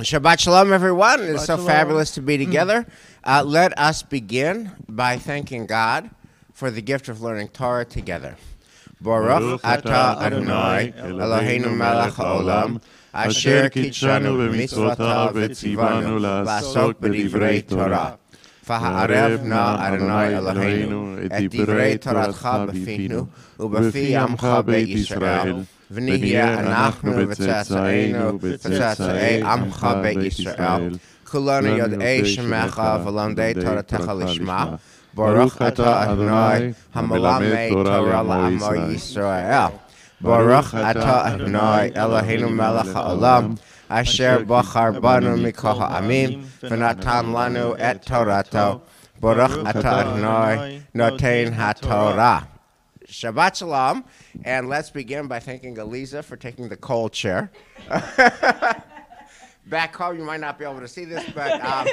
Shabbat Shalom, everyone. it's Shabbat so shalom. fabulous to be together. Uh, let us begin by thanking God for the gift of learning Torah together. Baruch Baruch atah atah Adonai, Adonai, Eloheinu melech haolam, asher kitshanu b'mitzvotav v'tzivanu la'asok b'divrei Torah. V'ha'arev na Adonai Eloheinu et divrei Toratcha b'finu ובפי עמך בית ישראל, ונהיה אנחנו וצאצאינו וצאצאי עמך בית ישראל, כולנו יודעי שמך ולומדי תורתך לשמה, ברוך אתה אדוני המלמד תורה לעמו ישראל. ברוך אתה אדוני אלוהינו מלך העולם, אשר בחר בנו מכל העמים, ונתן לנו את תורתו. ברוך אתה אדוני נותן התורה. Shabbat Shalom, and let's begin by thanking Eliza for taking the cold chair. Back home, you might not be able to see this, but um,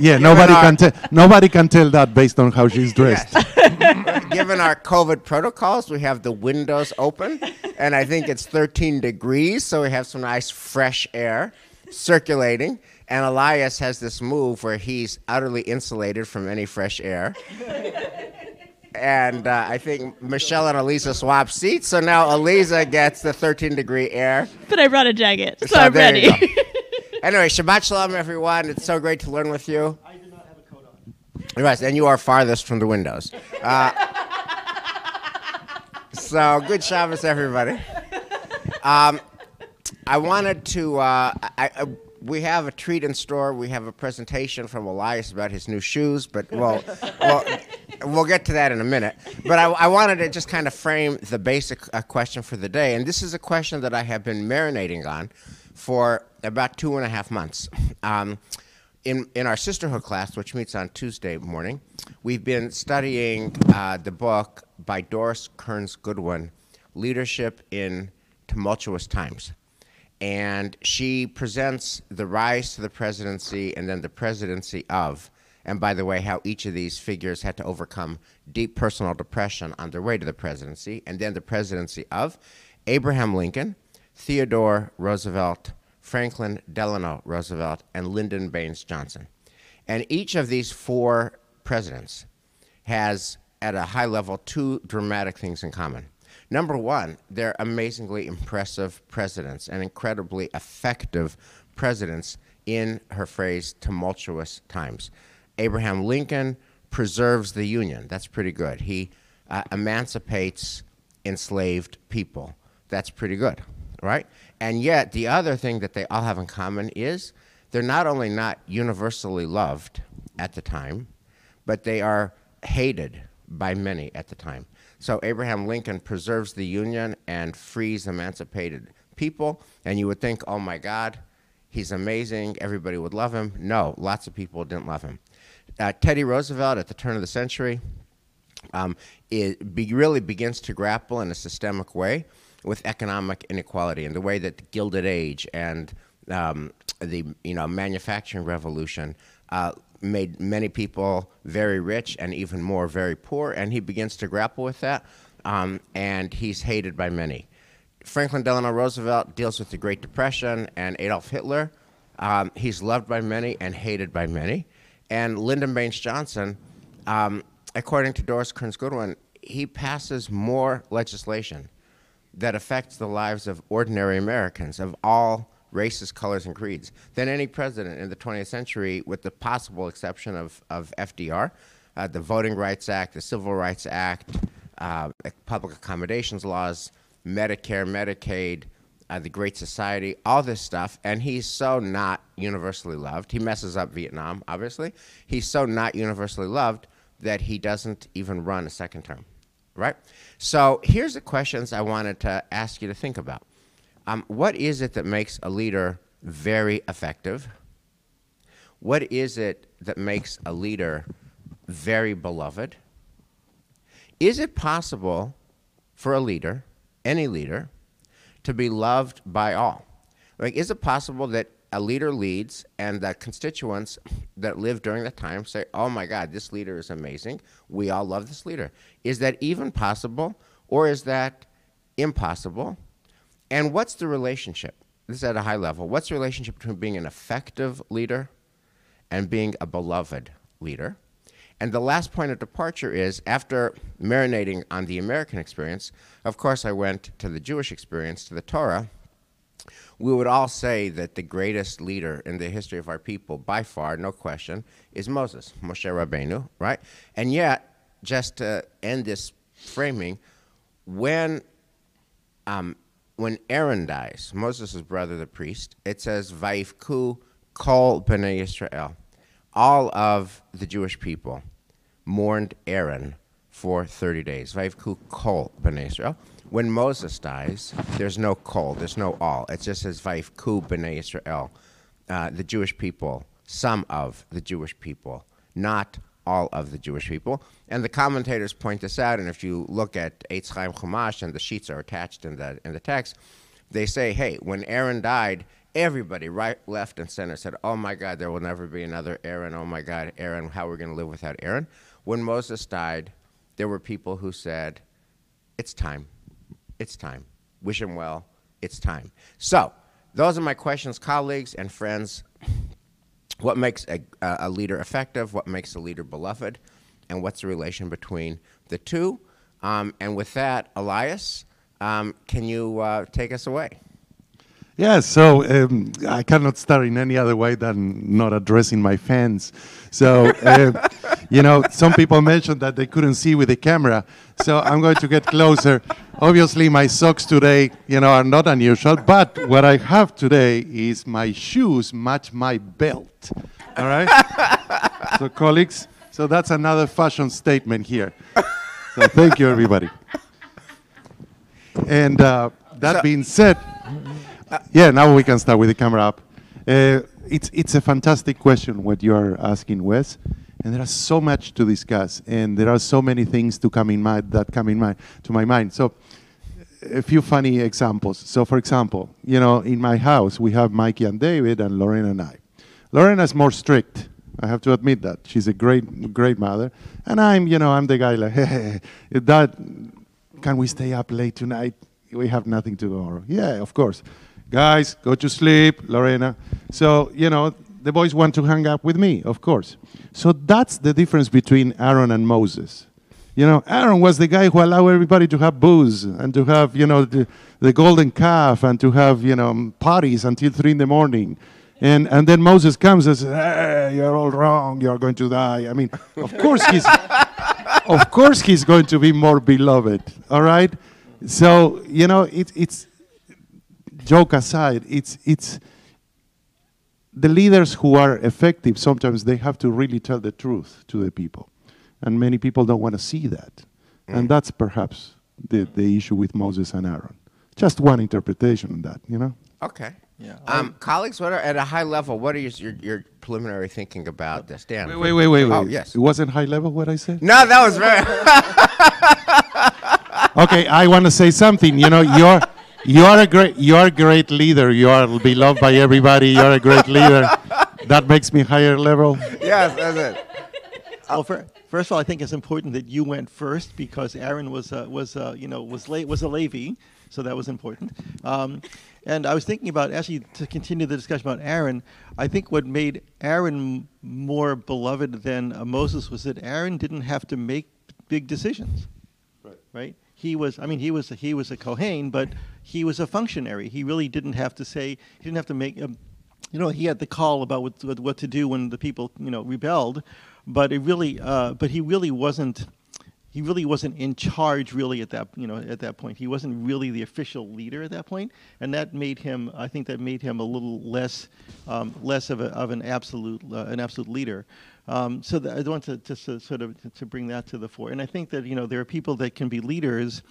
Yeah, nobody our- can tell. Nobody can tell that based on how she's dressed. yes. given our COVID protocols, we have the windows open, and I think it's 13 degrees, so we have some nice fresh air circulating. And Elias has this move where he's utterly insulated from any fresh air. And uh, I think Michelle and Eliza swap seats, so now Eliza gets the 13 degree air. But I brought a jacket, so, So I'm ready. Anyway, Shabbat Shalom, everyone. It's so great to learn with you. I do not have a coat on. Yes, and you are farthest from the windows. Uh, so good Shabbos, everybody. Um, I wanted to. Uh, I, I, we have a treat in store. We have a presentation from Elias about his new shoes, but well, well we'll get to that in a minute. But I, I wanted to just kind of frame the basic uh, question for the day, and this is a question that I have been marinating on for about two and a half months. Um, in, in our sisterhood class, which meets on Tuesday morning, we've been studying uh, the book by Doris Kearns Goodwin, Leadership in Tumultuous Times. And she presents the rise to the presidency and then the presidency of, and by the way, how each of these figures had to overcome deep personal depression on their way to the presidency, and then the presidency of Abraham Lincoln, Theodore Roosevelt, Franklin Delano Roosevelt, and Lyndon Baines Johnson. And each of these four presidents has, at a high level, two dramatic things in common. Number one, they're amazingly impressive presidents and incredibly effective presidents in her phrase, tumultuous times. Abraham Lincoln preserves the Union. That's pretty good. He uh, emancipates enslaved people. That's pretty good, right? And yet, the other thing that they all have in common is they're not only not universally loved at the time, but they are hated by many at the time. So Abraham Lincoln preserves the Union and frees emancipated people, and you would think, oh my God, he's amazing, everybody would love him. No, lots of people didn't love him. Uh, Teddy Roosevelt at the turn of the century um, it be, really begins to grapple in a systemic way with economic inequality and the way that the Gilded Age and um, the you know manufacturing revolution uh, made many people very rich and even more very poor, and he begins to grapple with that, um, and he's hated by many. Franklin Delano Roosevelt deals with the Great Depression and Adolf Hitler. Um, he's loved by many and hated by many. And Lyndon Baines Johnson, um, according to Doris Kearns Goodwin, he passes more legislation that affects the lives of ordinary Americans of all races, colors, and creeds than any president in the 20th century, with the possible exception of, of FDR. Uh, the Voting Rights Act, the Civil Rights Act, uh, public accommodations laws, Medicare, Medicaid, uh, the Great Society, all this stuff. And he's so not universally loved. He messes up Vietnam, obviously. He's so not universally loved that he doesn't even run a second term, right? So here's the questions I wanted to ask you to think about. Um, what is it that makes a leader very effective? What is it that makes a leader very beloved? Is it possible for a leader, any leader, to be loved by all? Like, is it possible that a leader leads and the constituents that live during that time say, oh my God, this leader is amazing. We all love this leader. Is that even possible or is that impossible? And what's the relationship this is at a high level. What's the relationship between being an effective leader and being a beloved leader? And the last point of departure is after marinating on the American experience, of course, I went to the Jewish experience, to the Torah. We would all say that the greatest leader in the history of our people, by far, no question, is Moses, Moshe Rabbeinu, right? And yet, just to end this framing, when um, when Aaron dies, Moses' brother, the priest, it says, Vaifku kol b'nei Yisrael. All of the Jewish people mourned Aaron for 30 days. When Moses dies, there's no kol, there's no all. It just says Vaifku b'nei Yisrael. Uh, the Jewish people, some of the Jewish people, not all of the Jewish people. And the commentators point this out, and if you look at Eitz Chaim Chumash, and the sheets are attached in the, in the text, they say, hey, when Aaron died, everybody, right, left, and center, said, oh my God, there will never be another Aaron. Oh my God, Aaron, how are we going to live without Aaron? When Moses died, there were people who said, it's time. It's time. Wish him well. It's time. So, those are my questions, colleagues and friends what makes a, a leader effective, what makes a leader beloved, and what's the relation between the two. Um, and with that, Elias, um, can you uh, take us away? Yes, so um, I cannot start in any other way than not addressing my fans. So, uh, you know, some people mentioned that they couldn't see with the camera, so I'm going to get closer. Obviously, my socks today, you know, are not unusual, but what I have today is my shoes match my belt. All right? so, colleagues, so that's another fashion statement here. So, thank you, everybody. And uh, that So- being said, yeah, now we can start with the camera up. Uh, it's it's a fantastic question what you are asking, Wes, and there is so much to discuss, and there are so many things to come in mind that come in mind to my mind. So, a few funny examples. So, for example, you know, in my house we have Mikey and David, and Lorena and I. Lorena is more strict. I have to admit that she's a great, great mother, and I'm, you know, I'm the guy like, hey, Dad, can we stay up late tonight? We have nothing to tomorrow. Yeah, of course. Guys, go to sleep, Lorena. So, you know, the boys want to hang out with me, of course. So that's the difference between Aaron and Moses. You know, Aaron was the guy who allowed everybody to have booze and to have, you know, the, the golden calf and to have, you know, parties until three in the morning. And, and then Moses comes and says, hey, you're all wrong, you're going to die. I mean, of course he's, of course he's going to be more beloved, all right? So, you know, it, it's, joke aside, it's, it's, the leaders who are effective, sometimes they have to really tell the truth to the people. And many people don't want to see that. And that's perhaps the, the issue with Moses and Aaron. Just one interpretation of that, you know? Okay. Yeah. Um, colleagues, what are, at a high level, what are your, your, your preliminary thinking about this? Dan? Wait, wait, wait, wait. Oh, wait. yes. It wasn't high level what I said? No, that was very. okay, I want to say something. You know, you're you are a great you are a great leader. You are beloved by everybody. You're a great leader. That makes me higher level. yes, that's it. Well, fir- first of all, I think it's important that you went first because Aaron was uh, was uh, you know was la- was a Levi, so that was important. Um, and I was thinking about actually to continue the discussion about Aaron. I think what made Aaron more beloved than uh, Moses was that Aaron didn't have to make big decisions. Right. Right. He was. I mean, he was. He was a Kohen, but he was a functionary. He really didn't have to say. He didn't have to make. Um, you know, he had the call about what, what, what to do when the people, you know, rebelled, but it really, uh, but he really wasn't, he really wasn't in charge really at that, you know, at that point. He wasn't really the official leader at that point, and that made him, I think, that made him a little less, um, less of, a, of an absolute, uh, an absolute leader. Um, so I want to just to sort of to bring that to the fore, and I think that you know there are people that can be leaders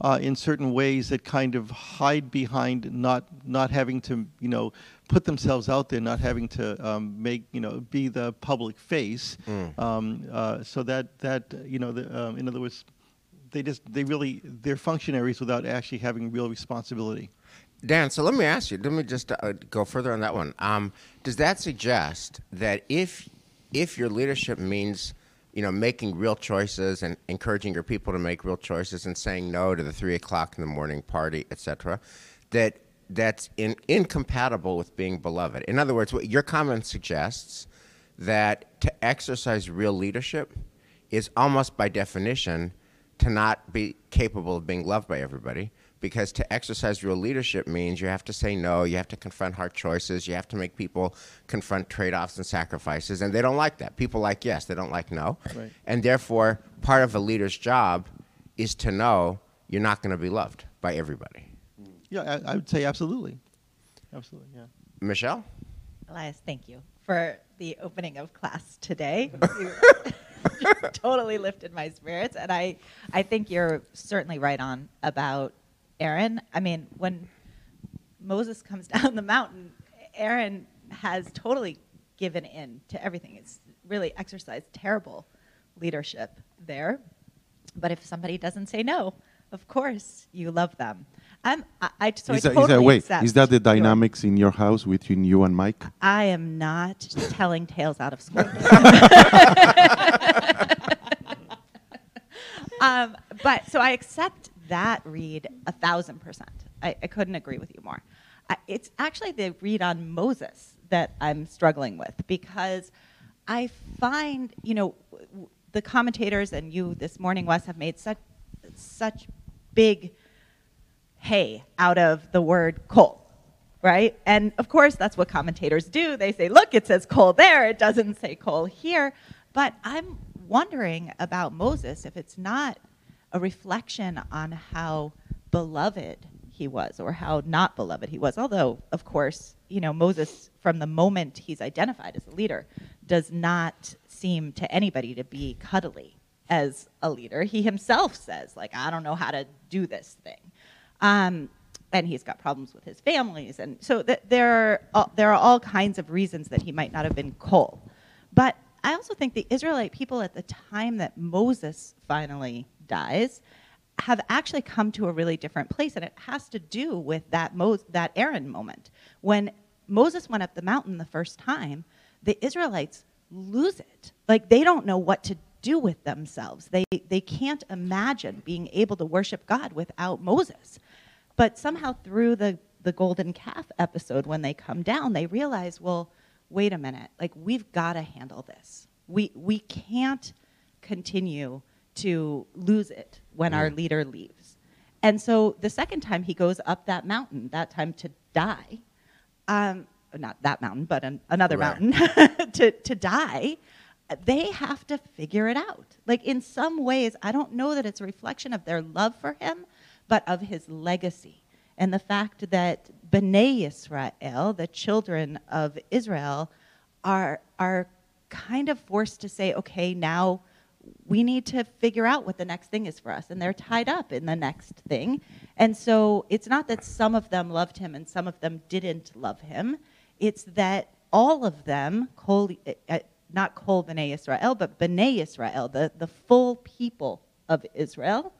uh, in certain ways that kind of hide behind not not having to you know put themselves out there, not having to um, make you know be the public face. Um, uh, so that that you know the, um, in other words, they just they really they're functionaries without actually having real responsibility. Dan, so let me ask you. Let me just uh, go further on that one. Um, does that suggest that if if your leadership means you know making real choices and encouraging your people to make real choices and saying no to the three o'clock in the morning party, etc., that that's in, incompatible with being beloved. In other words, what your comment suggests that to exercise real leadership is almost by definition to not be capable of being loved by everybody because to exercise real leadership means you have to say no, you have to confront hard choices, you have to make people confront trade-offs and sacrifices, and they don't like that. People like yes, they don't like no. Right. And therefore, part of a leader's job is to know you're not going to be loved by everybody. Yeah, I, I would say absolutely, absolutely. Yeah. Michelle? Elias, thank you for the opening of class today. You totally lifted my spirits, and I, I think you're certainly right on about Aaron. I mean, when Moses comes down the mountain, Aaron has totally given in to everything. It's really exercised terrible leadership there. But if somebody doesn't say no, of course you love them. I'm, I, I, so I is, that, totally is that wait? accept Is that the your- dynamics in your house between you and Mike? I am not telling tales out of school. um, but so I accept that read a thousand percent. I, I couldn't agree with you more. I, it's actually the read on Moses that I'm struggling with because I find, you know, the commentators and you this morning, Wes, have made such such big hay out of the word kol, right? And of course, that's what commentators do. They say, look, it says kol there, it doesn't say kol here. But I'm wondering about Moses if it's not a reflection on how beloved he was or how not beloved he was. Although, of course, you know, Moses, from the moment he's identified as a leader, does not seem to anybody to be cuddly as a leader. He himself says, like, I don't know how to do this thing. Um, and he's got problems with his families. And so th- there, are, all- there are all kinds of reasons that he might not have been kol. But I also think the Israelite people at the time that Moses finally dies have actually come to a really different place. And it has to do with that, Mo- that Aaron moment. When Moses went up the mountain the first time, the Israelites lose it. Like they don't know what to do with themselves. They, they can't imagine being able to worship God without Moses. But somehow through the, the golden calf episode, when they come down, they realize, well, wait a minute, like we've got to handle this. We, we can't continue to lose it when our leader leaves. And so the second time he goes up that mountain, that time to die, um, not that mountain, but an, another Right. mountain, to, to die, they have to figure it out. Like in some ways, I don't know that it's a reflection of their love for him, but of his legacy. And the fact that B'nai Israel, the children of Israel, are, are kind of forced to say, okay, now we need to figure out what the next thing is for us. And they're tied up in the next thing. And so it's not that some of them loved him and some of them didn't love him. It's that all of them, Kol, uh, not Kol B'nai Israel, but B'nai Israel, the, the full people of Israel,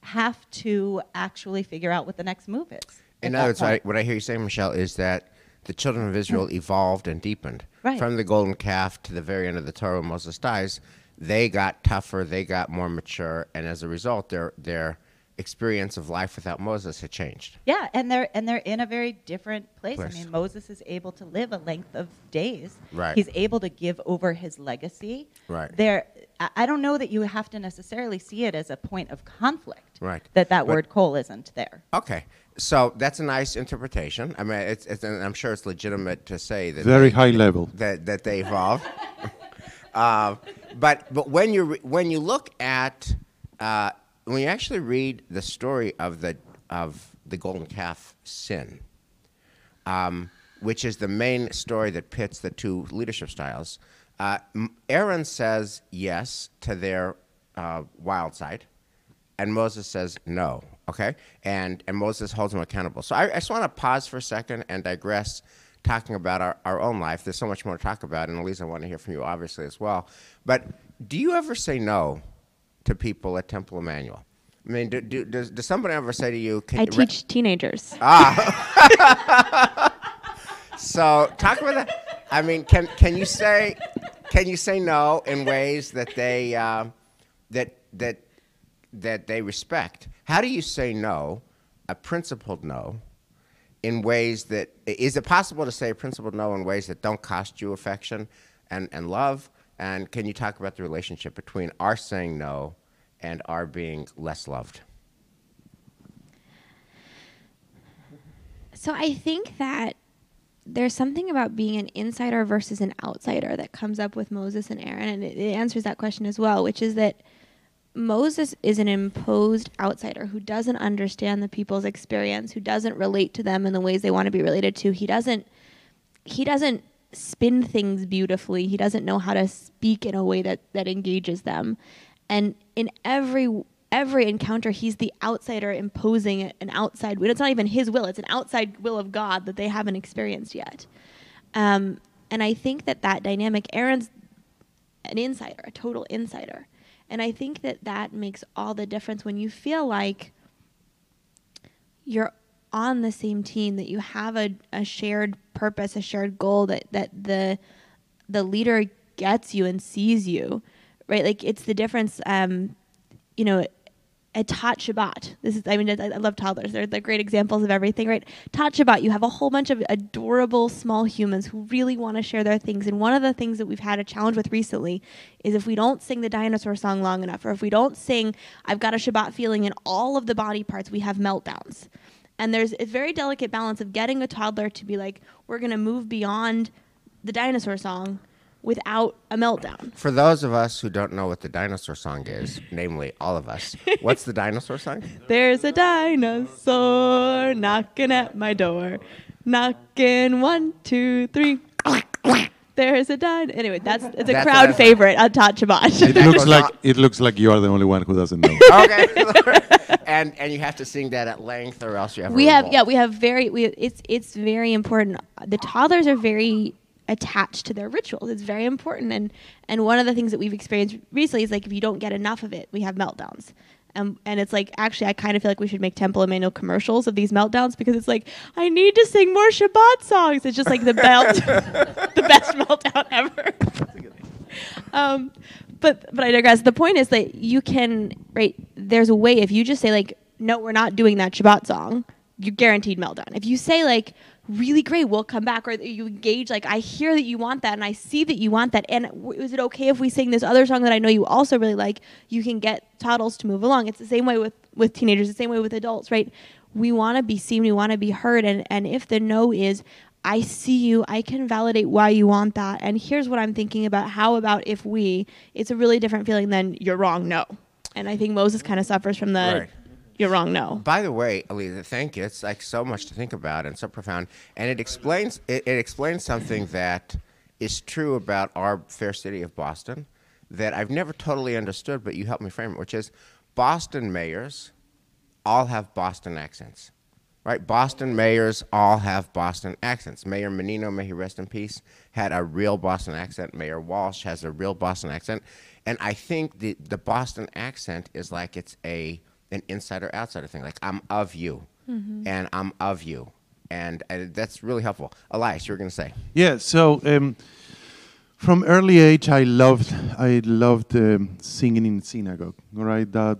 have to actually figure out what the next move is. In other words, I, what I hear you saying, Michelle, is that the children of Israel evolved and deepened. Right. From the golden calf to the very end of the Torah when Moses dies, they got tougher, they got more mature, and as a result, their their experience of life without Moses had changed. Yeah, and they're and they're in a very different place. Place. I mean, Moses is able to live a length of days. Right. He's able to give over his legacy. Right. There, I- I don't know that you have to necessarily see it as a point of conflict. Right. That that But- word kol isn't there. Okay, so that's a nice interpretation. I mean, it's, it's and I'm sure it's legitimate to say that Very they- high level. that that they evolved. uh, but but when you when you look at uh, when you actually read the story of the of the golden calf sin, um, which is the main story that pits the two leadership styles, uh, Aaron says yes to their uh, wild side, and Moses says no. Okay, and and Moses holds him accountable. So I, I just want to pause for a second and digress, talking about our, our own life. There's so much more to talk about, and Elise, I want to hear from you, obviously as well. But do you ever say no to people at Temple Emmanuel? I mean, do, do, does, does somebody ever say to you? Can I teach teenagers. So talk about that. I mean, can can you say can you say no in ways that they uh, that that that they respect? How do you say no, a principled no, in ways that is it possible to say a principled no in ways that don't cost you affection and, and love? And can you talk about the relationship between our saying no and our being less loved? So I think that there's something about being an insider versus an outsider that comes up with Moses and Aaron, and it, it answers that question as well, which is that Moses is an imposed outsider who doesn't understand the people's experience, who doesn't relate to them in the ways they want to be related to. He doesn't he doesn't spin things beautifully. He doesn't know how to speak in a way that that engages them. And in every every encounter he's the outsider imposing an outside will. It's not even his will, it's an outside will of God that they haven't experienced yet. Um, and I think that that dynamic Aaron's an insider, a total insider. And I think that that makes all the difference when you feel like you're on the same team, that you have a, a shared purpose, a shared goal, that, that the the leader gets you and sees you, right? Like it's the difference. Um, you know, at Tot Shabbat. This is, I mean, I, I love toddlers. They're, they're great examples of everything, right? Tot Shabbat, you have a whole bunch of adorable small humans who really want to share their things. And one of the things that we've had a challenge with recently is if we don't sing the dinosaur song long enough, or if we don't sing, I've got a Shabbat feeling in all of the body parts, we have meltdowns. And there's a very delicate balance of getting a toddler to be like, we're going to move beyond the dinosaur song without a meltdown. For those of us who don't know what the dinosaur song is, namely all of us, what's the dinosaur song? There's a dinosaur knocking at my door. Knocking one, two, three. There's a dinosaur. Anyway, that's it's a That's crowd what I- favorite on Tot Shabbat. It looks like it looks like you are the only one who doesn't know. okay. and and you have to sing that at length, or else you have. a we have yeah we have very we it's it's very important the toddlers are very attached to their rituals it's very important and and one of the things that we've experienced recently is like if you don't get enough of it we have meltdowns um, and it's like actually i kind of feel like we should make temple emmanuel commercials of these meltdowns because it's like i need to sing more shabbat songs it's just like the belt the best meltdown ever um, but but I digress. The point is that you can right. There's a way if you just say like, no, we're not doing that Shabbat song. You're guaranteed meltdown. If you say like, really great, we'll come back, or you engage like, I hear that you want that, and I see that you want that, and w- is it okay if we sing this other song that I know you also really like? You can get toddles to move along. It's the same way with with teenagers. The same way with adults, right? We want to be seen. We want to be heard, and and if the no is I see you. I can validate why you want that. And here's what I'm thinking about. How about if we? It's a really different feeling than you're wrong, no. And I think Moses kind of suffers from the Right. You're wrong, no. By the way, Alisa, thank you. It's like so much to think about and so profound, and it explains it, it explains something that is true about our fair city of Boston that I've never totally understood, but you helped me frame it, which is Boston mayors all have Boston accents. Right? Boston mayors all have Boston accents. Mayor Menino, may he rest in peace, had a real Boston accent. Mayor Walsh has a real Boston accent. And I think the, the Boston accent is like it's a an insider outsider thing. Like I'm of you and I'm of you. And, and that's really helpful. Elias, you were going to say. Yeah. So um, from early age, I loved I loved um, singing in synagogue. All right, that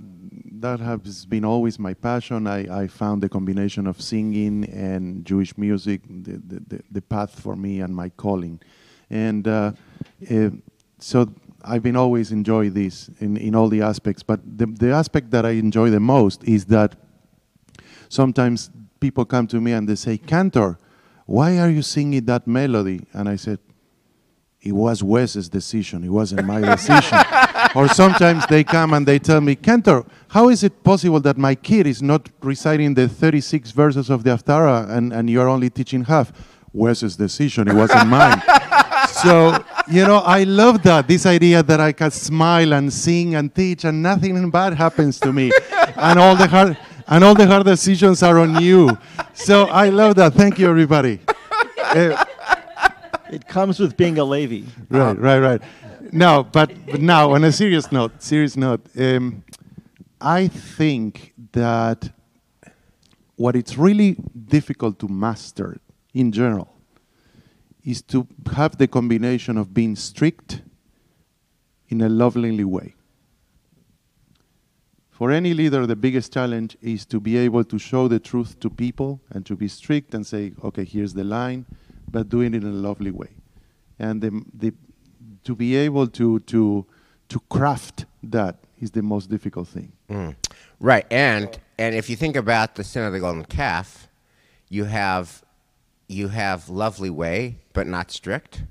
that has been always my passion. I, I found the combination of singing and Jewish music the, the, the, the path for me and my calling, and uh, uh, so I've been always enjoy this in, in all the aspects. But the the aspect that I enjoy the most is that sometimes people come to me and they say, Cantor, why are you singing that melody? And I said, it was Wes's decision. It wasn't my decision. or sometimes they come and they tell me, Cantor, how is it possible that my kid is not reciting the 36 verses of the Haftarah and, and you're only teaching half? Wes's decision. It wasn't mine. so, you know, I love that. This idea that I can smile and sing and teach and nothing bad happens to me. and all the hard and all the hard decisions are on you. So I love that. Thank you, everybody. Uh, It comes with being a Levi. right, right, right. No, but, but now on a serious note, serious note, um, I think that what it's really difficult to master in general is to have the combination of being strict in a lovingly way. for any leader, the biggest challenge is to be able to show the truth to people and to be strict and say, okay, here's the line, but doing it in a lovely way. And the, the, to be able to, to, to craft that is the most difficult thing. Mm. Right, and and if you think about the sin of the golden calf, you have you have lovely way but not strict,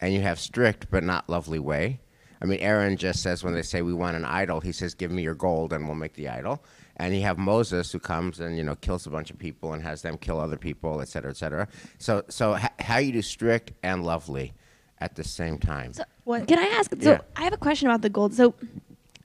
and you have strict but not lovely way. I mean, Aaron just says when they say we want an idol, he says, "Give me your gold, and we'll make the idol." And you have Moses who comes and you know kills a bunch of people and has them kill other people, et cetera, et cetera. So, so h- how you do strict and lovely at the same time? So, can I ask? So, Yeah. I have a question about the gold. So,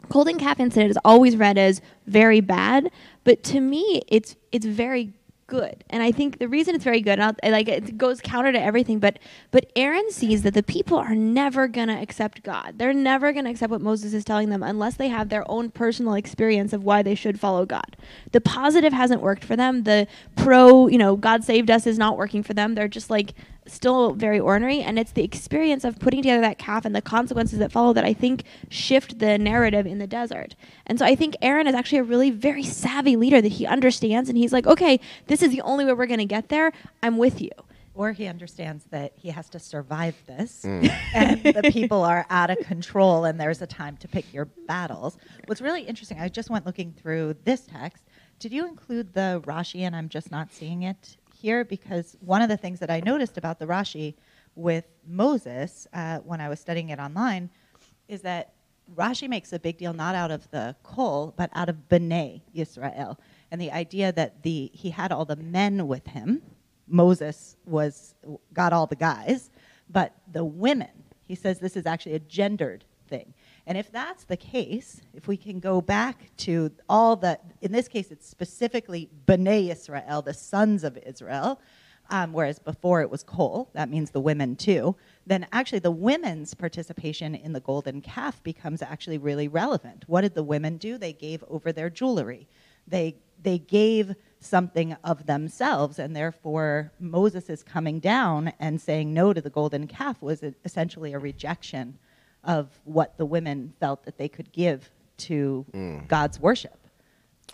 golden calf incident is always read as very bad, but to me, it's it's very good. And I think the reason it's very good, and I'll, like it goes counter to everything, but but Aaron sees that the people are never gonna accept God. They're never gonna accept what Moses is telling them unless they have their own personal experience of why they should follow God. The positive hasn't worked for them. The pro, you know, God saved us is not working for them. They're just like still very ornery and it's the experience of putting together that calf and the consequences that follow that I think shift the narrative in the desert. And so I think Aaron is actually a really very savvy leader that he understands and he's like, "Okay, this is the only way we're going to get there. I'm with you." Or he understands that he has to survive this mm. and the people are out of control and there's a time to pick your battles. What's really interesting, I just went looking through this text. Did you include the Rashi and I'm just not seeing it here? Because one of the things that I noticed about the Rashi with Moses uh, when I was studying it online is that Rashi makes a big deal not out of the kol, but out of B'nai Yisrael. And the idea that the he had all the men with him, Moses was got all the guys, but the women, he says this is actually a gendered thing. And if that's the case, if we can go back to all the, in this case, it's specifically B'nai Israel, the sons of Israel, um, whereas before it was Kol, that means the women too, then actually the women's participation in the golden calf becomes actually really relevant. What did the women do? They gave over their jewelry. They, they gave something of themselves, and therefore Moses is coming down and saying no to the golden calf was essentially a rejection of what the women felt that they could give to God's worship.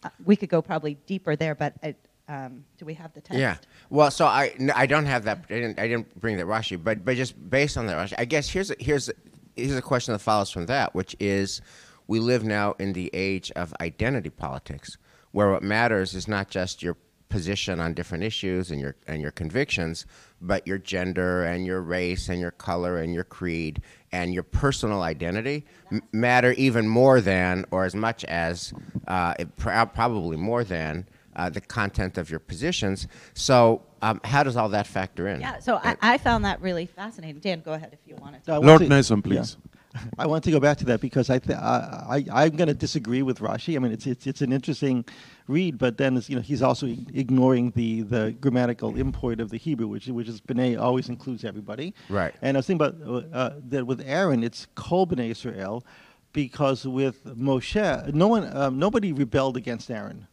Uh, we could go probably deeper there, but it, um, do we have the text? Yeah. Well, so I I don't have that. I didn't, I didn't bring that Rashi, but but just based on that Rashi, I guess here's a, here's a, here's a question that follows from that, which is, we live now in the age of identity politics, where what matters is not just your position on different issues and your and your convictions, but your gender and your race and your color and your creed and your personal identity m- matter even more than or as much as uh, it pr- probably more than uh, the content of your positions. So um, how does all that factor in? Yeah, so I, I found that really fascinating. Dan, go ahead if you wanted to. Want Lord to- Nelson, yeah. I want to go back to that because I, th- I, I I'm going to disagree with Rashi. I mean, it's, it's it's an interesting read, but then it's, you know he's also ignoring the, the grammatical import of the Hebrew, which which is B'nai always includes everybody. Right. And I was thinking about uh, that with Aaron, it's Kol B'nai Israel, because with Moshe, no one um, nobody rebelled against Aaron.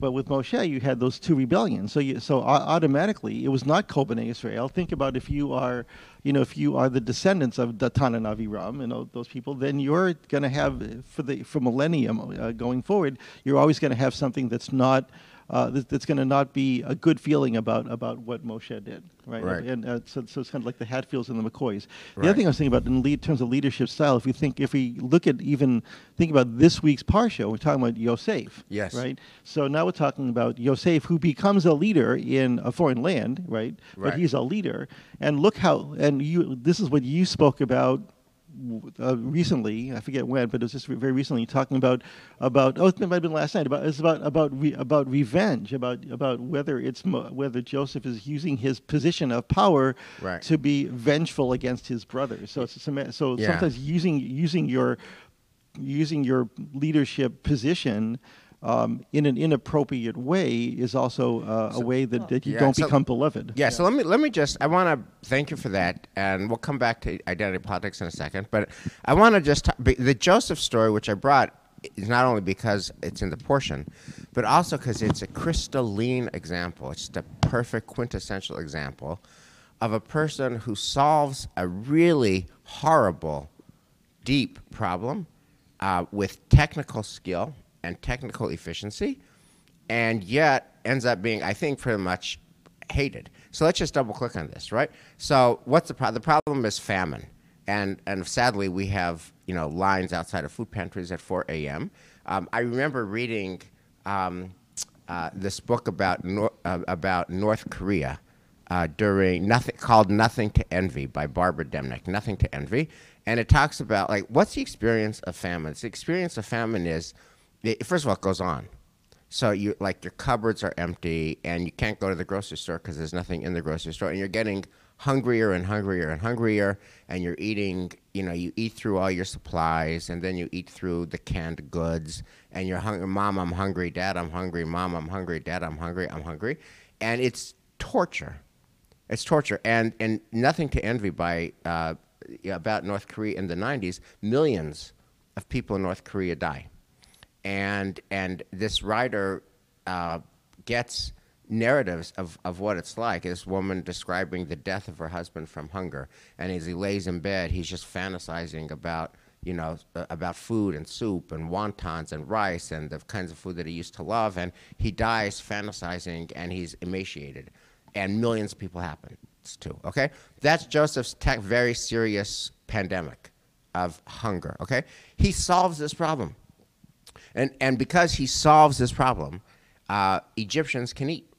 But with Moshe, you had those two rebellions. So, you, so au- automatically, it was not Kol B'nai Israel. Think about if you are, you know, if you are the descendants of Datan and Aviram all those people, then you're going to have for the for millennium uh, going forward, you're always going to have something that's not. Uh, that, that's going to not be a good feeling about about what Moshe did, right? Right. And uh, so, so it's kind of like the Hatfields and the McCoys. The Right. other thing I was thinking about in lead, terms of leadership style, if we think, if we look at even think about this week's parsha, we're talking about Yosef, Yes. right? So now we're talking about Yosef, who becomes a leader in a foreign land, right? Right. But he's a leader, and look how, and you, this is what you spoke about uh, recently. I forget when, but it was just very recently talking about about. Oh, it might have been last night. About it's about about re, about revenge. About about whether it's mo- whether Joseph is using his position of power Right. to be vengeful against his brothers. So it's so Yeah. sometimes using using your using your leadership position um, in an inappropriate way is also uh, a way that, that you Yeah, don't so- become beloved. Yeah, so let me let me just I want to thank you for that, and we'll come back to identity politics in a second. But I want to just t- the Joseph story, which I brought, is not only because it's in the portion, but also because it's a crystalline example. It's just a perfect quintessential example of a person who solves a really horrible, deep problem uh, with technical skill and technical efficiency, and yet ends up being, I think, pretty much hated. So let's just double click on this, right? So what's the problem? The problem is famine, and and sadly we have you know lines outside of food pantries at 4 a.m. Um, I remember reading um, uh, this book about Nor- uh, about North Korea uh, during nothing called Nothing to Envy by Barbara Demick. Nothing to Envy, and it talks about like what's the experience of famine. The experience of famine is, first of all, it goes on. So you like your cupboards are empty and you can't go to the grocery store because there's nothing in the grocery store, and you're getting hungrier and hungrier and hungrier, and you're eating. You know, you eat through all your supplies, and then you eat through the canned goods, and you're hungry. Mom, I'm hungry. Dad, I'm hungry. Mom, I'm hungry. Dad, I'm hungry. I'm hungry, and it's torture. It's torture, and and nothing to envy by uh, about North Korea in the '90s. Millions of people in North Korea die and and this writer uh, gets narratives of, of what it's like. This woman describing the death of her husband from hunger, and as he lays in bed, he's just fantasizing about you know about food and soup and wontons and rice and the kinds of food that he used to love, and he dies fantasizing, and he's emaciated, and millions of people happen too. Okay, that's Joseph's very serious pandemic of hunger. Okay, he solves this problem. And, and because he solves this problem, uh, Egyptians can eat.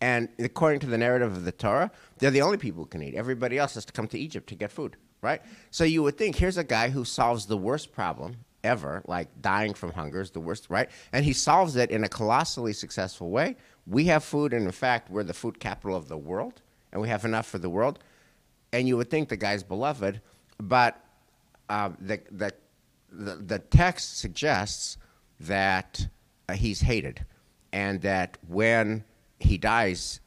And according to the narrative of the Torah, they're the only people who can eat. Everybody else has to come to Egypt to get food, right? So you would think here's a guy who solves the worst problem ever, like dying from hunger is the worst, right? And he solves it in a colossally successful way. We have food, and in fact, we're the food capital of the world, and we have enough for the world. And you would think the guy's beloved, but uh, the, the, the, the text suggests that uh, he's hated, and that when he dies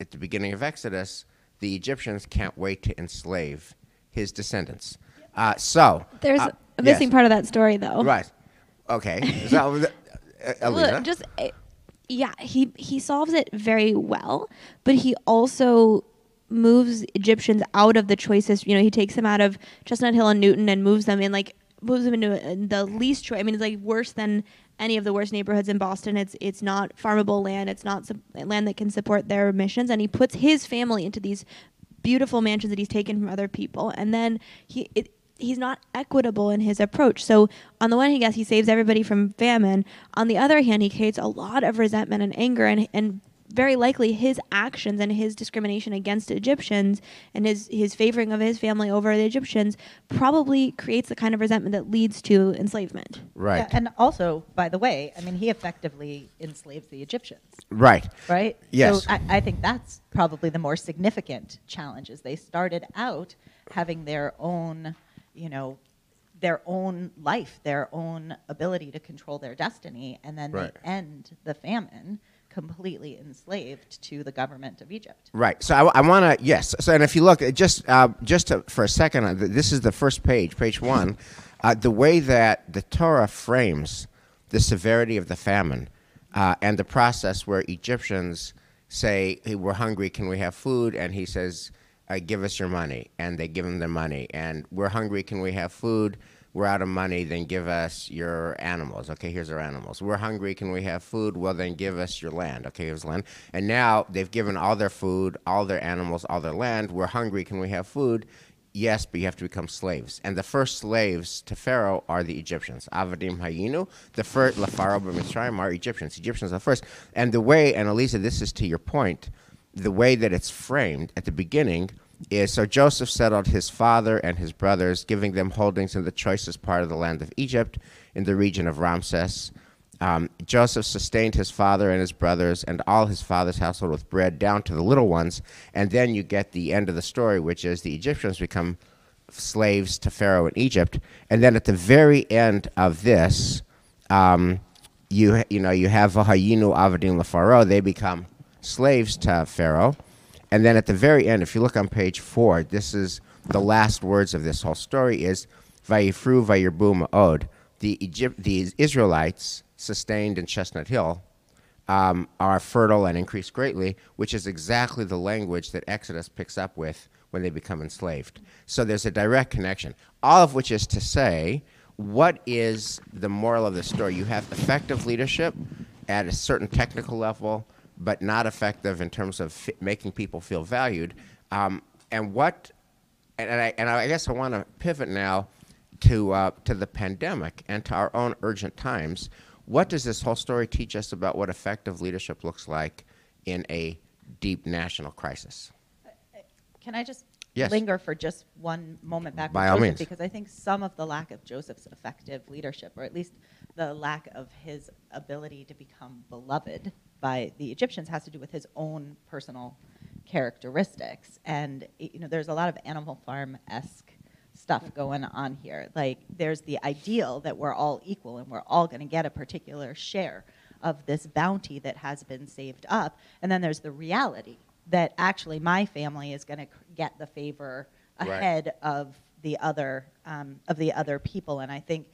at the beginning of Exodus, the Egyptians can't wait to enslave his descendants. Uh, so There's uh, a missing yes. part of that story, though. Right. Okay. So, uh, Look, just uh, yeah, he he solves it very well, but he also moves Egyptians out of the choices. You know, he takes them out of Chestnut Hill and Newton and moves them in like into uh, the least choice. I mean, it's like worse than any of the worst neighborhoods in Boston. It's it's not farmable land. It's not land that can support their missions. And he puts his family into these beautiful mansions that he's taken from other people. And then he it, he's not equitable in his approach. So on the one hand, yes, he saves everybody from famine. On the other hand, he creates a lot of resentment and anger and and very likely his actions and his discrimination against Egyptians and his his favoring of his family over the Egyptians probably creates the kind of resentment that leads to enslavement. right. Yeah, and also, by the way, I mean, he effectively enslaves the Egyptians, right. right? Yes. So I, I think that's probably the more significant challenge is they started out having their own, you know, their own life, their own ability to control their destiny, and then Right. they end the famine completely enslaved to the government of Egypt. Right. So I, want to yes. So and if you look, just uh, just to, for a second, uh, this is the first page, page one. Uh, the way that the Torah frames the severity of the famine uh, and the process where Egyptians say, hey, "We're hungry. Can we have food?" and he says, uh, "Give us your money," and they give him their money. And we're hungry. Can we have food? We're out of money, then give us your animals. Okay, here's our animals. We're hungry, can we have food? Well, then give us your land. Okay, here's land. And now they've given all their food, all their animals, all their land. We're hungry, can we have food? Yes, but you have to become slaves. And the first slaves to Pharaoh are the Egyptians. Avadim Hayinu, the first, Lafaro B'Mitzrayim are Egyptians. Egyptians are the first. And the way, and Elisa, this is to your point, the way that it's framed at the beginning is so Joseph settled his father and his brothers, giving them holdings in the choicest part of the land of Egypt, in the region of Ramses. Um, Joseph sustained his father and his brothers and all his father's household with bread down to the little ones. And then you get the end of the story, which is the Egyptians become slaves to Pharaoh in Egypt. And then at the very end of this, um, you you know you have Vahayinu Avadim LaFaro. They become slaves to Pharaoh. And then at the very end, if you look on page four, this is the last words of this whole story is Vayifru Vayirbu Ma'od. The, Egypt, the Israelites sustained in Chestnut Hill um, are fertile and increase greatly, which is exactly the language that Exodus picks up with when they become enslaved. So there's a direct connection. All of which is to say, what is the moral of the story? You have effective leadership at a certain technical level, but not effective in terms of fi- making people feel valued. Um, and what, and, and I, and I guess I want to pivot now to uh, to the pandemic and to our own urgent times. What does this whole story teach us about what effective leadership looks like in a deep national crisis? Can I just Yes. linger for just one moment back By all Joseph? means. Because I think some of the lack of Joseph's effective leadership, or at least the lack of his ability to become beloved by the Egyptians, has to do with his own personal characteristics. And you know, there's a lot of Animal Farm esque stuff going on here. Like there's the ideal that we're all equal and we're all going to get a particular share of this bounty that has been saved up, and then there's the reality that actually my family is going to get the favor Right. ahead of the other um, of the other people. And I think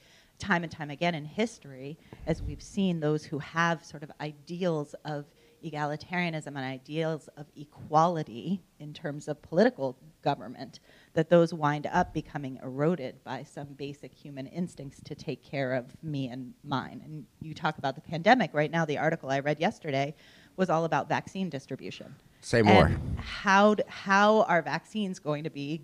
time and time again in history, as we've seen those who have sort of ideals of egalitarianism and ideals of equality in terms of political government, that those wind up becoming eroded by some basic human instincts to take care of me and mine. And you talk about the pandemic. Right now, the article I read yesterday was all about vaccine distribution. Say more. And how, how are vaccines going to be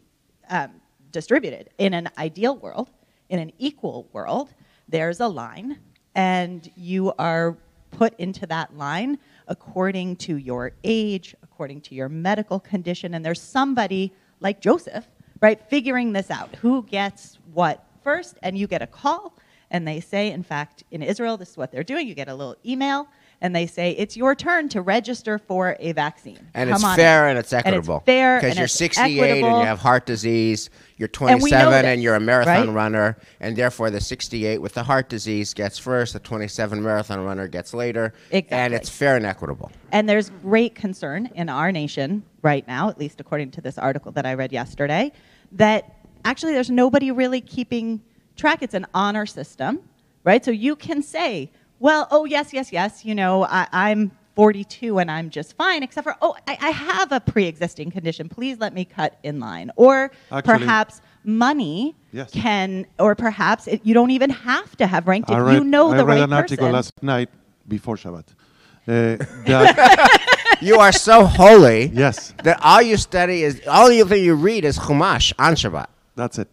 um, distributed? In an ideal world, in an equal world, there's a line, and you are put into that line according to your age, according to your medical condition, and there's somebody like Joseph, right, figuring this out. Who gets what first? And you get a call, and they say, in fact, in Israel, this is what they're doing. You get a little email, and they say, it's your turn to register for a vaccine. And Come it's on fair in." and it's equitable. fair Because you're it's 68 and you have heart disease. You're And 27 this, and you're a marathon right? runner, and therefore the 68 with the heart disease gets first. The 27 marathon runner gets later. And it's fair and equitable. And there's great concern in our nation right now, at least according to this article that I read yesterday, that actually there's nobody really keeping track. It's an honor system, right? So you can say, well, oh, yes, yes, yes, you know, I, I'm 42 and I'm just fine, except for, oh, I, I have a pre existing condition. Please let me cut in line. Or Actually- perhaps money Yes. can, or perhaps it, you don't even have to have ranked I if read, you know I the right person. I read an article last night before Shabbat. Uh, that, You are so holy yes, that all you study is, all you thing you read is Chumash on Shabbat. that's it.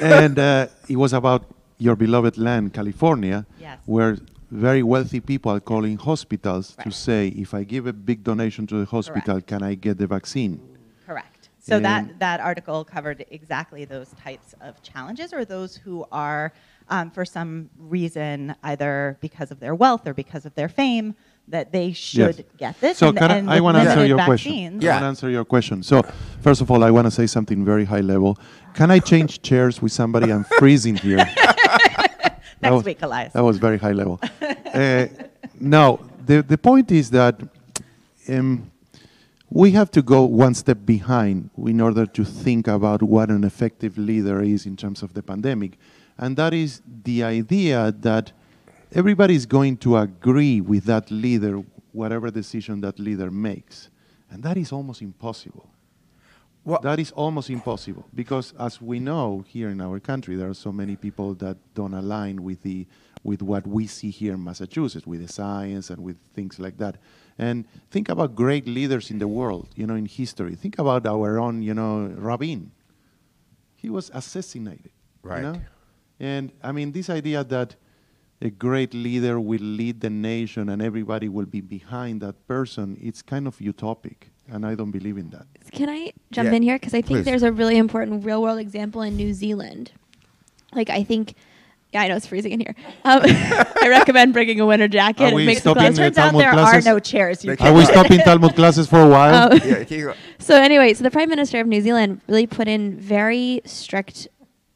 and uh, it was about your beloved land, California, Yes. where very wealthy people are calling hospitals to say, if I give a big donation to the hospital, Correct. can I get the vaccine? Correct. So And- that, that article covered exactly those types of challenges, or those who are, um, for some reason, either because of their wealth or because of their fame, that they should Yes. get this. So and, can I- and I, with want to answer your vaccines, question. Yeah. I want to answer your question. So, first of all, I want to say something very high level. Can I change chairs with somebody? I'm freezing here. That Next was- week, Elias. That was very high level. uh, no, the, the point is that um, we have to go one step behind in order to think about what an effective leader is in terms of the pandemic. And that is the idea that everybody is going to agree with that leader, whatever decision that leader makes. And that is almost impossible. Well- that is almost impossible because, as we know here in our country, there are so many people that don't align with the with what we see here in Massachusetts, with the science and with things like that. And think about great leaders in the world, you know, in history. Think about our own, you know, Rabin. He was assassinated. you Right. know? And I mean, this idea that a great leader will lead the nation and everybody will be behind that person, it's kind of utopic. And I don't believe in that. Can I jump Yeah, in here? Because I think please. there's a really important real world example in New Zealand. Like, I think, yeah, I know it's freezing in here. Um, I recommend bringing a winter jacket. Are It we makes the stopping clothes. the Turns out Talmud there classes? are no chairs. You Are we stopping Talmud classes for a while? Yeah. So anyway, so the Prime Minister of New Zealand really put in very strict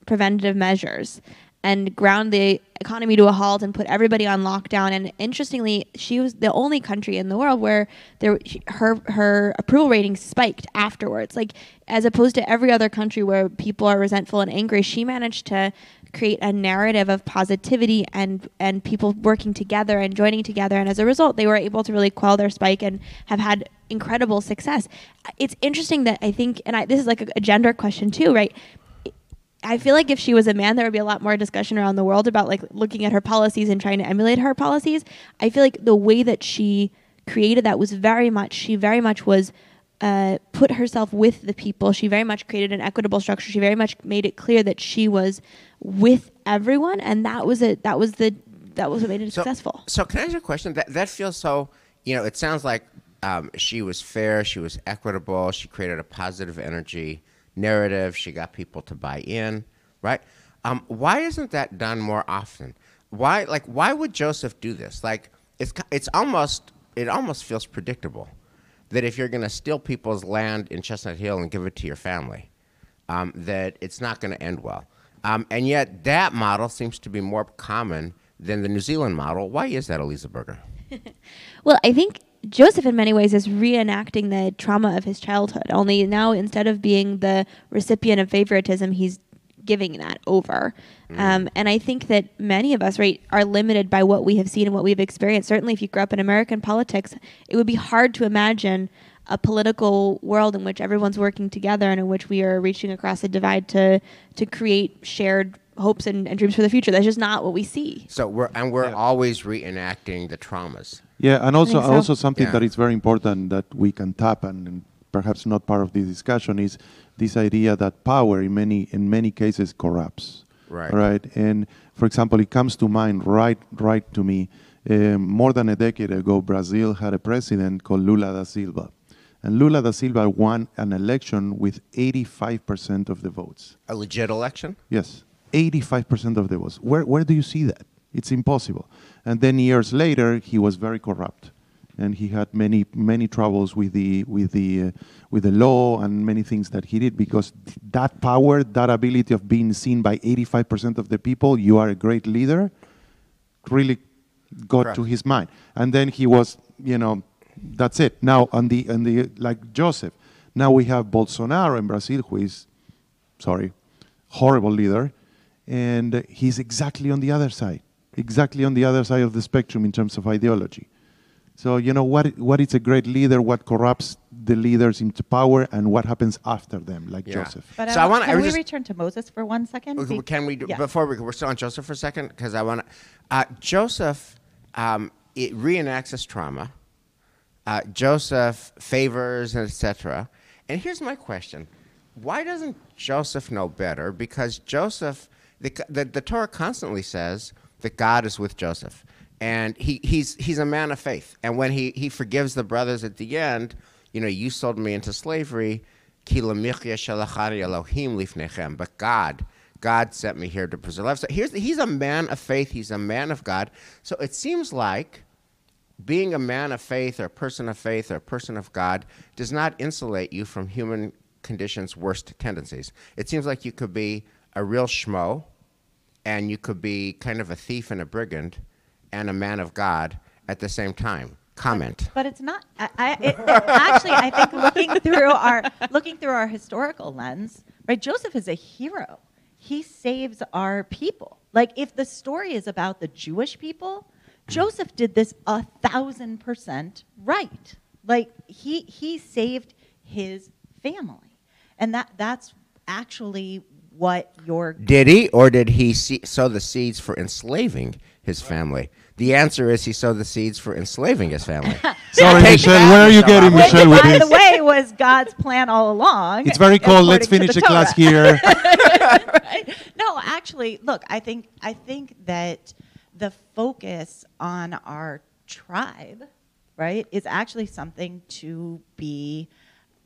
preventative measures and ground the economy to a halt and put everybody on lockdown. And interestingly, she was the only country in the world where there her her approval rating spiked afterwards. Like as opposed to every other country where people are resentful and angry, she managed to create a narrative of positivity and and people working together and joining together and as a result they were able to really quell their spike and have had incredible success it's interesting that i think and I, this is like a, a gender question too right I feel like if she was a man, there would be a lot more discussion around the world about like looking at her policies and trying to emulate her policies. I feel like the way that she created that was very much she very much was uh, put herself with the people. She very much created an equitable structure. She very much made it clear that she was with everyone, and that was it. That was the that was what made it So, successful. So can I ask you a question? That that feels so. You know, it sounds like um, she was fair. She was equitable. She created a positive energy narrative. She got people to buy in. Right? Um, why isn't that done more often? Why like why would Joseph do this? Like it's it's almost it almost feels predictable that if you're going to steal people's land in Chestnut Hill and give it to your family, um, that it's not going to end well. Um, and yet, that model seems to be more common than the New Zealand model. Why is that, Elisa Berger? Well, I think Joseph, in many ways, is reenacting the trauma of his childhood. Only now, instead of being the recipient of favoritism, he's giving that over. Um, and I think that many of us, right, are limited by what we have seen and what we've experienced. Certainly, if you grew up in American politics, it would be hard to imagine a political world in which everyone's working together and in which we are reaching across a divide to to create shared hopes and, and dreams for the future. That's just not what we see. So we're and we're always reenacting the traumas. Yeah, and also so. also something Yeah. that is very important that we can tap and, and perhaps not part of this discussion is this idea that power in many in many cases corrupts. Right. Right. And for example, it comes to mind right right to me. Um, more than a decade ago, Brazil had a president called Lula da Silva, and Lula da Silva won an election with 85% of the votes. A legit election? Yes, 85% of the votes. Where, where do you see that? It's impossible. And then years later, he was very corrupt, and he had many many troubles with the with the uh, with the law and many things that he did because th- that power, that ability of being seen by 85% of the people, you are a great leader, really got Correct. to his mind. And then he was, you know, that's it. Now on the on the like Joseph, now we have Bolsonaro in Brazil, who is, sorry, horrible leader, and he's exactly on the other side, exactly on the other side of the spectrum in terms of ideology. So you know what what is a great leader, what corrupts the leaders into power, and what happens after them, like Yeah. Joseph. But So I I wanna- I can was we just- return to Moses for one second? Okay, Can we do, Yeah. before we we're still on Joseph for a second because I want to. Uh, Joseph, um, it reenacts his trauma. Uh, Joseph favors etc. And here's my question: Why doesn't Joseph know better? Because Joseph, the, the the Torah constantly says that God is with Joseph, and he, he's he's a man of faith. And when he he forgives the brothers at the end, you know, you sold me into slavery. But God, God sent me here to preserve life. So here's he's a man of faith. He's a man of God. So it seems like being a man of faith or a person of faith or a person of God does not insulate you from human conditions' worst tendencies. It seems like you could be a real schmo and you could be kind of a thief and a brigand and a man of God at the same time. Comment. But it's not. I, I, it, actually, I think looking through our looking through our historical lens, right? Joseph is a hero. He saves our people. Like if the story is about the Jewish people, mm. Joseph did this a thousand percent right. Like he he saved his family, and that that's actually what your Did he, or did he see, sow the seeds for enslaving his family? The answer is he sowed the seeds for enslaving his family. Sorry, Michelle, where are you getting Obama. Michelle with by this? the way, was God's plan all along. It's very cold. Let's finish to the class here. right? No, actually, look, I think I think that the focus on our tribe, right, is actually something to be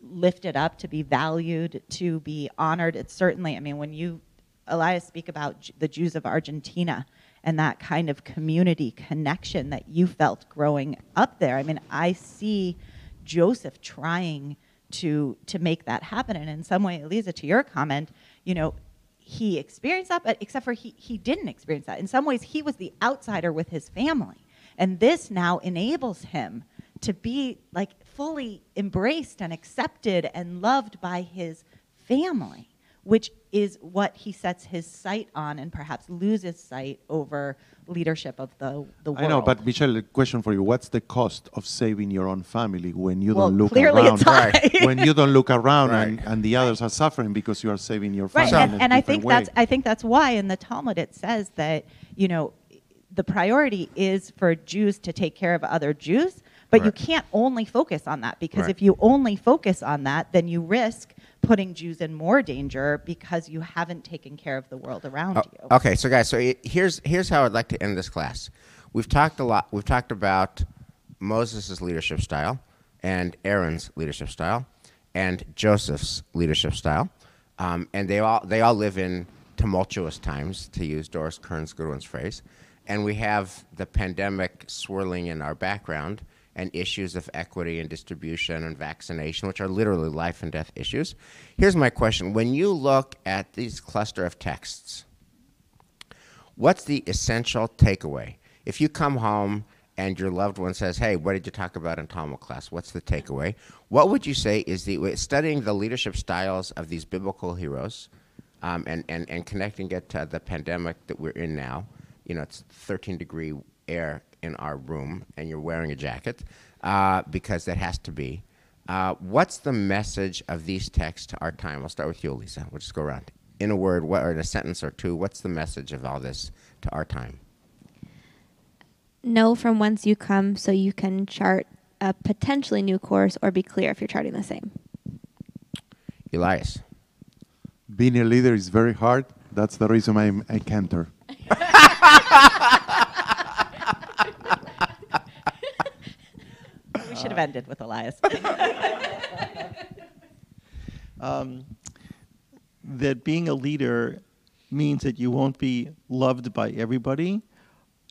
lifted up, to be valued, to be honored. It's certainly, I mean, when you Elias speak about the Jews of Argentina and that kind of community connection that you felt growing up there. I mean, I see Joseph trying to to make that happen. And in some way, Elisa, to your comment, you know, he experienced that, but except for he he didn't experience that. In some ways, he was the outsider with his family. And this now enables him to be like fully embraced and accepted and loved by his family which is what he sets his sight on and perhaps loses sight over leadership of the, the world. I know, but Michelle, a question for you: What's the cost of saving your own family when you Well, don't look clearly around? it's. Right. when you don't look around and, Right. and the others are suffering because you are saving your Right, family. and, in a and I think way. that's I think that's why in the Talmud it says that you know the priority is for Jews to take care of other Jews, but you can't only focus on that because Right. if you only focus on that, then you risk putting Jews in more danger because you haven't taken care of the world around Oh, you. okay, so guys, so here's here's how I'd like to end this class. We've talked a lot. We've talked about Moses' leadership style, and Aaron's leadership style, and Joseph's leadership style, um, and they all they all live in tumultuous times, to use Doris Kearns Goodwin's phrase, and we have the pandemic swirling in our background and issues of equity and distribution and vaccination, which are literally life and death issues. Here's my question: When you look at these cluster of texts, what's the essential takeaway? If you come home and your loved one says, "Hey, what did you talk about in Talmud class?" What's the takeaway? What would you say is the studying the leadership styles of these biblical heroes, um, and, and and connecting it to the pandemic that we're in now? You know, it's 13 degree air in our room, and you're wearing a jacket uh, because that has to be. Uh, what's the message of these texts to our time? I'll start with you, Lisa. We'll just go around. In a word, what, or in a sentence or two, what's the message of all this to our time? Know from whence you come so you can chart a potentially new course or be clear if you're charting the same. Elias. Being a leader is very hard. That's the reason I'm a cantor. should have ended with Elias. um, that being a leader means that you won't be loved by everybody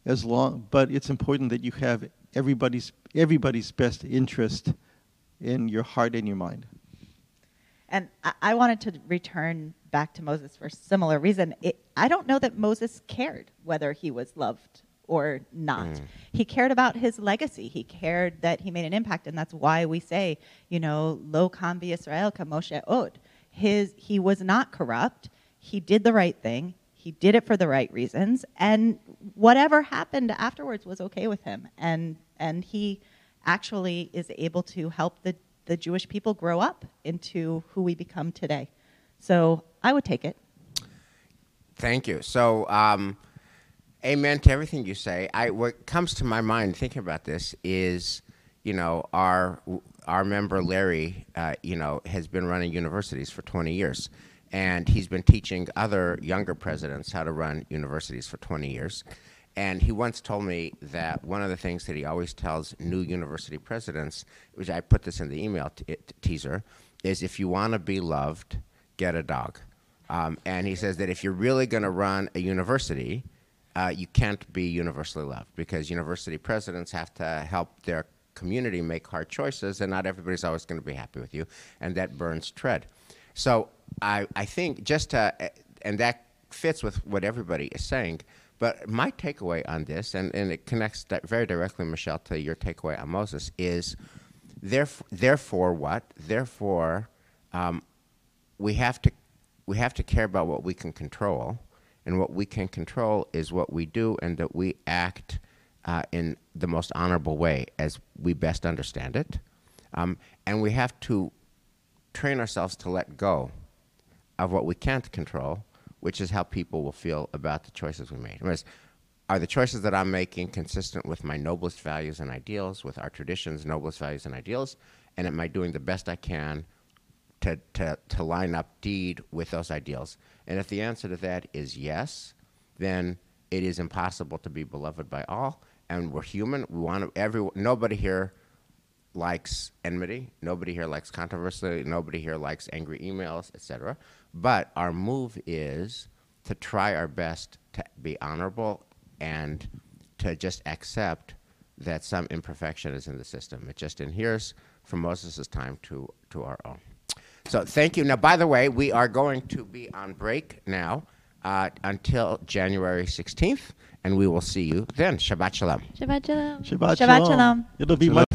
as long but it's important that you have everybody's everybody's best interest in your heart and your mind And I, I wanted to return back to Moses for a similar reason. It, I don't know that Moses cared whether he was loved or not. Mm. He cared about his legacy. He cared that he made an impact, and that's why we say, you know, Lo Kam Israel ka Moshe Od. His he was not corrupt. He did the right thing. He did it for the right reasons, and whatever happened afterwards was okay with him. And and he actually is able to help the the Jewish people grow up into who we become today. So I would take it. Thank you. So, um, amen to everything you say. I what comes to my mind thinking about this is, you know, our our member Larry, uh, you know, has been running universities for 20 years, and he's been teaching other younger presidents how to run universities for 20 years. And he once told me that one of the things that he always tells new university presidents, which I put this in the email teaser, is if you want to be loved, get a dog. Um, and he says that if you're really going to run a university, uh, you can't be universally loved because university presidents have to help their community make hard choices, and not everybody's always going to be happy with you, and that burns tread. So I, I think just to, and that fits with what everybody is saying. But my takeaway on this, and, and it connects very directly, Michelle, to your takeaway on Moses, is therefore, therefore what? Therefore, um, we have to we have to care about what we can control, and what we can control is what we do, and that we act uh, in the most honorable way as we best understand it, um, and we have to train ourselves to let go of what we can't control, which is how people will feel about the choices we made. Whereas, are the choices that I'm making consistent with my noblest values and ideals, with our traditions, noblest values and ideals? And am I doing the best I can to, to, to line up deed with those ideals? And if the answer to that is yes, then it is impossible to be beloved by all. And we're human. We want to, every, nobody here likes enmity. Nobody here likes controversy. Nobody here likes angry emails, etc. But our move is to try our best to be honorable and to just accept that some imperfection is in the system. It just adheres from Moses' time to, to our own. So thank you. Now, by the way, we are going to be on break now uh, until January 16th, and we will see you then. Shabbat Shalom. Shabbat shalom. Shabbat, Shabbat shalom. It'll be Shalom. much